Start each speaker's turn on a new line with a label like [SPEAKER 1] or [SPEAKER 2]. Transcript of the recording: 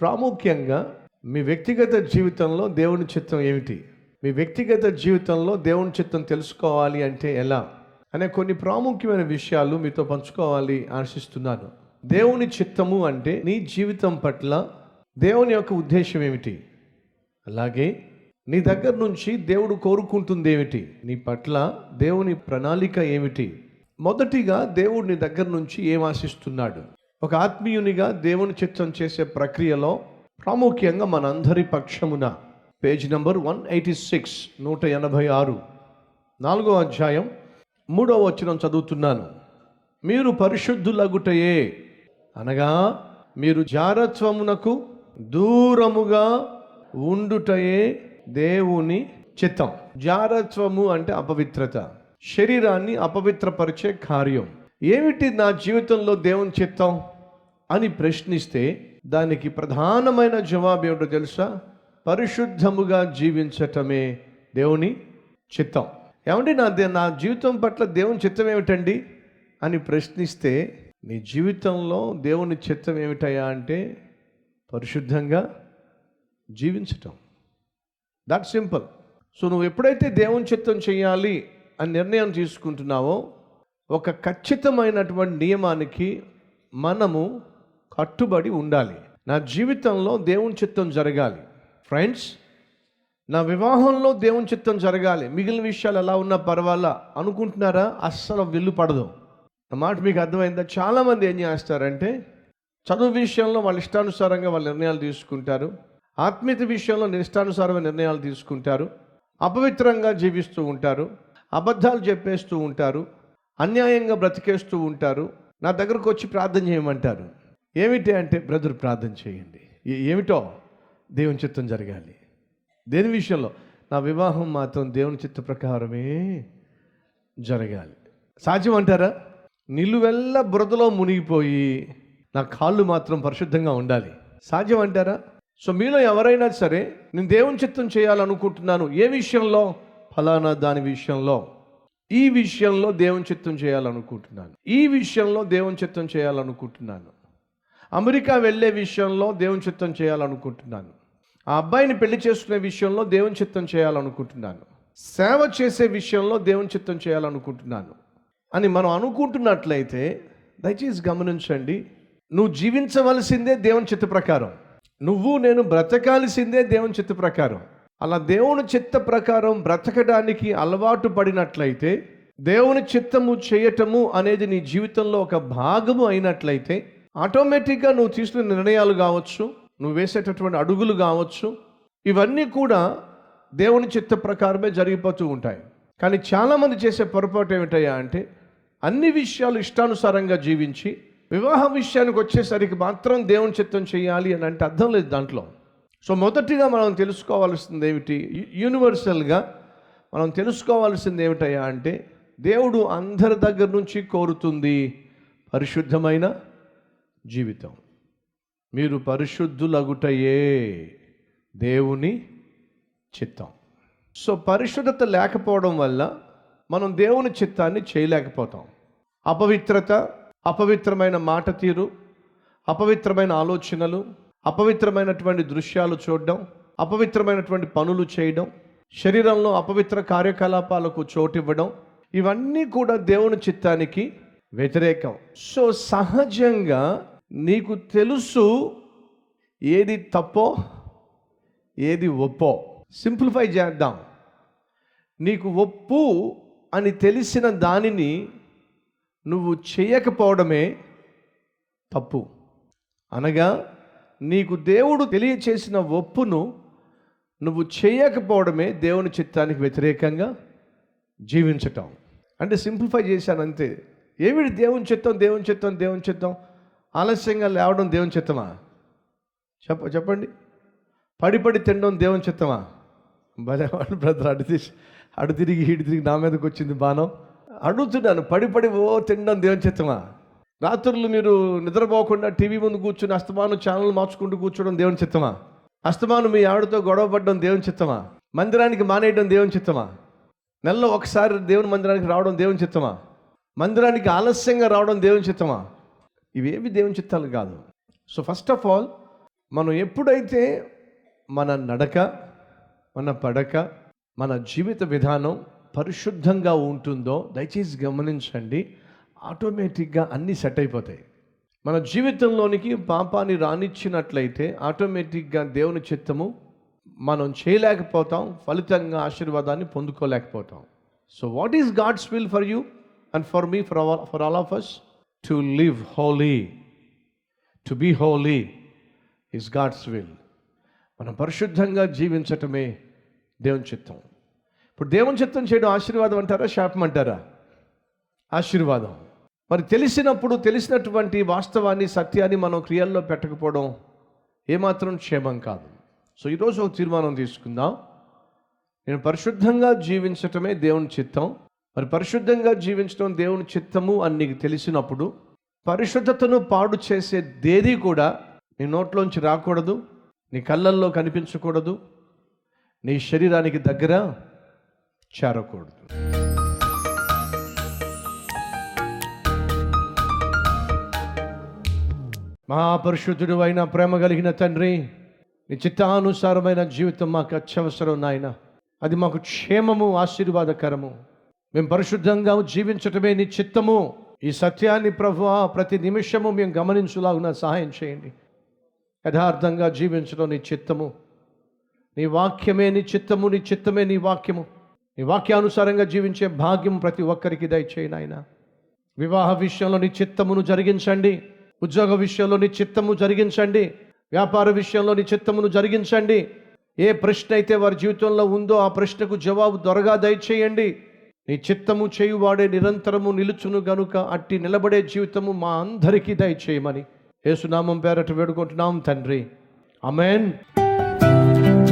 [SPEAKER 1] ప్రాముఖ్యంగా మీ వ్యక్తిగత జీవితంలో దేవుని చిత్తం ఏమిటి? మీ వ్యక్తిగత జీవితంలో దేవుని చిత్తం తెలుసుకోవాలి అంటే ఎలా? అనే కొన్ని ప్రాముఖ్యమైన విషయాలు మీతో పంచుకోవాలి ఆశిస్తున్నాను. దేవుని చిత్తము అంటే నీ జీవితం పట్ల దేవుని యొక్క ఉద్దేశం ఏమిటి? అలాగే నీ దగ్గర నుంచి దేవుడు కోరుకుంటుంది ఏమిటి? నీ పట్ల దేవుని ప్రణాళిక ఏమిటి? మొదటిగా దేవుడు నీ దగ్గర నుంచి ఏం ఆశిస్తున్నాడు? ఒక ఆత్మీయునిగా దేవుని చిత్తం చేసే ప్రక్రియలో ప్రాముఖ్యంగా మనందరి పక్షమున page number one eighty six నూట ఎనభై ఆరు నాలుగో అధ్యాయం మూడో వచనం చదువుతున్నాను. మీరు పరిశుద్ధులగుటయే అనగా మీరు జారత్వమునకు దూరముగా ఉండుటయే దేవుని చిత్తం. జారత్వము అంటే అపవిత్రత. శరీరాన్ని అపవిత్రపరిచే కార్యం. ఏమిటి నా జీవితంలో దేవుని చిత్తం? అని ప్రశ్నిస్తే దానికి ప్రధానమైన జవాబు ఏమిటో తెలుసా? పరిశుద్ధముగా జీవించటమే దేవుని చిత్తం. ఏమంటే నా నా జీవితం పట్ల దేవుని చిత్తం ఏమిటండి? అని ప్రశ్నిస్తే నీ జీవితంలో దేవుని చిత్తం ఏమిటయా అంటే పరిశుద్ధంగా జీవించటం. దట్ సింపుల్ సో నువ్వు ఎప్పుడైతే దేవుని చిత్తం చేయాలి అని నిర్ణయం తీసుకుంటున్నావో ఒక ఖచ్చితమైనటువంటి నియమానికి మనము కట్టుబడి ఉండాలి. నా జీవితంలో దేవుని చిత్తం జరగాలి. ఫ్రెండ్స్ నా వివాహంలో దేవుని చిత్తం జరగాలి. మిగిలిన విషయాలు ఎలా ఉన్నా పర్వాలా అనుకుంటున్నారా? అస్సలు విల్లు పడదు. నా మాట మీకు అర్థమైందా? చాలామంది ఏం చేస్తారంటే చదువు విషయంలో వాళ్ళ ఇష్టానుసారంగా వాళ్ళ నిర్ణయాలు తీసుకుంటారు. ఆత్మీయత విషయంలో ఇష్టానుసారమైన నిర్ణయాలు తీసుకుంటారు. అపవిత్రంగా జీవిస్తూ ఉంటారు. అబద్ధాలు చెప్పేస్తూ ఉంటారు. అన్యాయంగా బ్రతికేస్తూ ఉంటారు. నా దగ్గరకు వచ్చి ప్రార్థన చేయమంటారు. ఏమిటి అంటే బ్రదర్ ప్రార్థన చేయండి. ఏమిటో దేవుని చిత్తం జరగాలి. దేని విషయంలో? నా వివాహం మాత్రం దేవుని చిత్త ప్రకారమే జరగాలి. సాధ్యం అంటారా నిలువెల్ల బురదలో మునిగిపోయి నా కాళ్ళు మాత్రం పరిశుద్ధంగా ఉండాలి. సాధ్యం అంటారా సో మీలో ఎవరైనా సరే నేను దేవుని చిత్తం చేయాలనుకుంటున్నాను. ఏ విషయంలో? ఫలానా దాని విషయంలో. ఈ విషయంలో దేవుని చిత్తం చేయాలనుకుంటున్నాను. ఈ విషయంలో దేవుని చిత్తం చేయాలనుకుంటున్నాను. అమెరికా వెళ్ళే విషయంలో దేవుని చిత్తం చేయాలనుకుంటున్నాను. ఆ అబ్బాయిని పెళ్ళి చేసుకునే విషయంలో దేవుని చిత్తం చేయాలనుకుంటున్నాను. సేవ చేసే విషయంలో దేవుని చిత్తం చేయాలనుకుంటున్నాను. అని మనం అనుకుంటున్నట్లయితే దయచేసి గమనించండి నువ్వు జీవించవలసిందే దేవుని చిత్త ప్రకారం. నువ్వు నేను బ్రతకాల్సిందే దేవుని చిత్త ప్రకారం. అలా దేవుని చిత్త ప్రకారం బ్రతకడానికి అలవాటు పడినట్లయితే దేవుని చిత్తము చేయటము అనేది నీ జీవితంలో ఒక భాగము అయినట్లయితే ఆటోమేటిక్గా నువ్వు తీసుకునే నిర్ణయాలు కావచ్చు నువ్వు వేసేటటువంటి అడుగులు కావచ్చు ఇవన్నీ కూడా దేవుని చిత్త ప్రకారమే జరిగిపోతూ ఉంటాయి. కానీ చాలామంది చేసే పొరపాటు ఏమిటయ్యా అంటే అన్ని విషయాలు ఇష్టానుసారంగా జీవించి వివాహ విషయానికి వచ్చేసరికి మాత్రం దేవుని చిత్తం చేయాలి అని అంటే అర్థం లేదు దాంట్లో. సో మొదటిగా మనం తెలుసుకోవాల్సింది ఏమిటి? యూనివర్సల్గా మనం తెలుసుకోవాల్సింది ఏమిటయ్యా అంటే దేవుడు అందరి దగ్గర నుంచి కోరుతుంది పరిశుద్ధమైన జీవితం. మీరు పరిశుద్ధులగుటయే దేవుని చిత్తం. సో పరిశుద్ధత లేకపోవడం వల్ల మనం దేవుని చిత్తాన్ని చేయలేకపోతాం. అపవిత్రత అపవిత్రమైన మాట తీరు అపవిత్రమైన ఆలోచనలు అపవిత్రమైనటువంటి దృశ్యాలు చూడడం అపవిత్రమైనటువంటి పనులు చేయడం శరీరంలో అపవిత్ర కార్యకలాపాలకు చోటివ్వడం ఇవన్నీ కూడా దేవుని చిత్తానికి వ్యతిరేకం. సో సహజంగా నీకు తెలుసు ఏది తప్పో ఏది ఒప్పో. సింప్లిఫై చేద్దాం. నీకు ఒప్పు అని తెలిసిన దానిని నువ్వు చేయకపోవడమే తప్పు. అనగా నీకు దేవుడు తెలియచేసిన ఒప్పును నువ్వు చేయకపోవడమే దేవుని చిత్తానికి వ్యతిరేకంగా జీవించటం. అంటే సింప్లిఫై చేశానంతే. ఏమిటి దేవుని చిత్తం దేవుని చిత్తం దేవుని చిత్తం? ఆలస్యంగా లేవడం దేవుని చిత్తమా? చెప్ప చెప్పండి. పడి పడి తినడం దేవుని చిత్తమా? భలే బ్రదర్ అడు తీసి అడు తిరిగి ఇటు తిరిగి నా మీదకి వచ్చింది బాణం. అడుగుతున్నాను పడి పడి ఓ తినడం దేవుని చిత్తమా? రాత్రులు మీరు నిద్రపోకుండా టీవీ ముందు కూర్చుని అస్తమానం ఛానల్ మార్చుకుంటూ కూర్చోవడం దేవుని చిత్తమా? అస్తమానం మీ ఆవిడతో గొడవ పడడం దేవుని చిత్తమా? మందిరానికి మానేయడం దేవుని చిత్తమా? నెలలో ఒకసారి దేవుని మందిరానికి రావడం దేవుని చిత్తమా? మందిరానికి ఆలస్యంగా రావడం దేవుని చిత్తమా? ఇవేవి దేవుని చిత్తాలు కాదు. సో ఫస్ట్ ఆఫ్ ఆల్ మనం ఎప్పుడైతే మన నడక మన పడక మన జీవిత విధానం పరిశుద్ధంగా ఉంటుందో దయచేసి గమనించండి ఆటోమేటిక్గా అన్నీ సెట్ అయిపోతాయి. మన జీవితంలోనికి పాపాన్ని రానిచ్చినట్లయితే ఆటోమేటిక్గా దేవుని చిత్తము మనం చేయలేకపోతాం ఫలితంగా ఆశీర్వాదాన్ని పొందుకోలేకపోతాం. So what is God's will for you and for me for for all of us to live holy to be holy is God's will మనం పరిశుద్ధంగా జీవించటమే దేవుని చిత్తం. ఇప్పుడు దేవుని చిత్తం చేయడం ఆశీర్వాదం అంటారా శాపం అంటారా? ఆశీర్వాదం. మరి తెలిసినప్పుడు తెలిసినటువంటి వాస్తవాన్ని సత్యాన్ని మనం క్రియల్లో పెట్టకపోవడం ఏమాత్రం క్షేమం కాదు. సో ఈరోజు ఒక తీర్మానం తీసుకుందాం. నేను పరిశుద్ధంగా జీవించటమే దేవుని చిత్తం. మరి పరిశుద్ధంగా జీవించడం దేవుని చిత్తము అని నీకు తెలిసినప్పుడు పరిశుద్ధతను పాడు చేసే దేది కూడా నీ నోట్లోంచి రాకూడదు నీ కళ్ళల్లో కనిపించకూడదు నీ శరీరానికి దగ్గర చేరకూడదు. మహాపరిశుద్ధుడు అయిన ప్రేమ కలిగిన తండ్రి నీ చిత్తానుసారమైన జీవితం మాకు అత్యవసరం నాయన. అది మాకు క్షేమము ఆశీర్వాదకరము. మేము పరిశుద్ధంగా జీవించటమే నీ చిత్తము. ఈ సత్యాన్ని ప్రభు ప్రతి నిమిషము మేము గమనించులాగున సహాయం చేయండి. యథార్థంగా జీవించడం నీ చిత్తము. నీ వాక్యమే నీ చిత్తము నీ చిత్తమే నీ వాక్యము. నీ వాక్యానుసారంగా జీవించే భాగ్యం ప్రతి ఒక్కరికి దయచేయి నాయన. వివాహ విషయంలో నీ చిత్తమును జరిగించండి. ఉద్యోగ విషయంలో నీ చిత్తము జరిగించండి. వ్యాపార విషయంలో నీ చిత్తమును జరిగించండి. ఏ ప్రశ్న అయితే వారి జీవితంలో ఉందో ఆ ప్రశ్నకు జవాబు దొరగా దయచేయండి. నీ చిత్తము చేయువాడే నిరంతరము నిలుచును గనుక అట్టి నిలబడే జీవితము మా అందరికీ దయచేయమని. యేసునామం పేరట వేడుకుంటున్నాం తండ్రి. అమెన్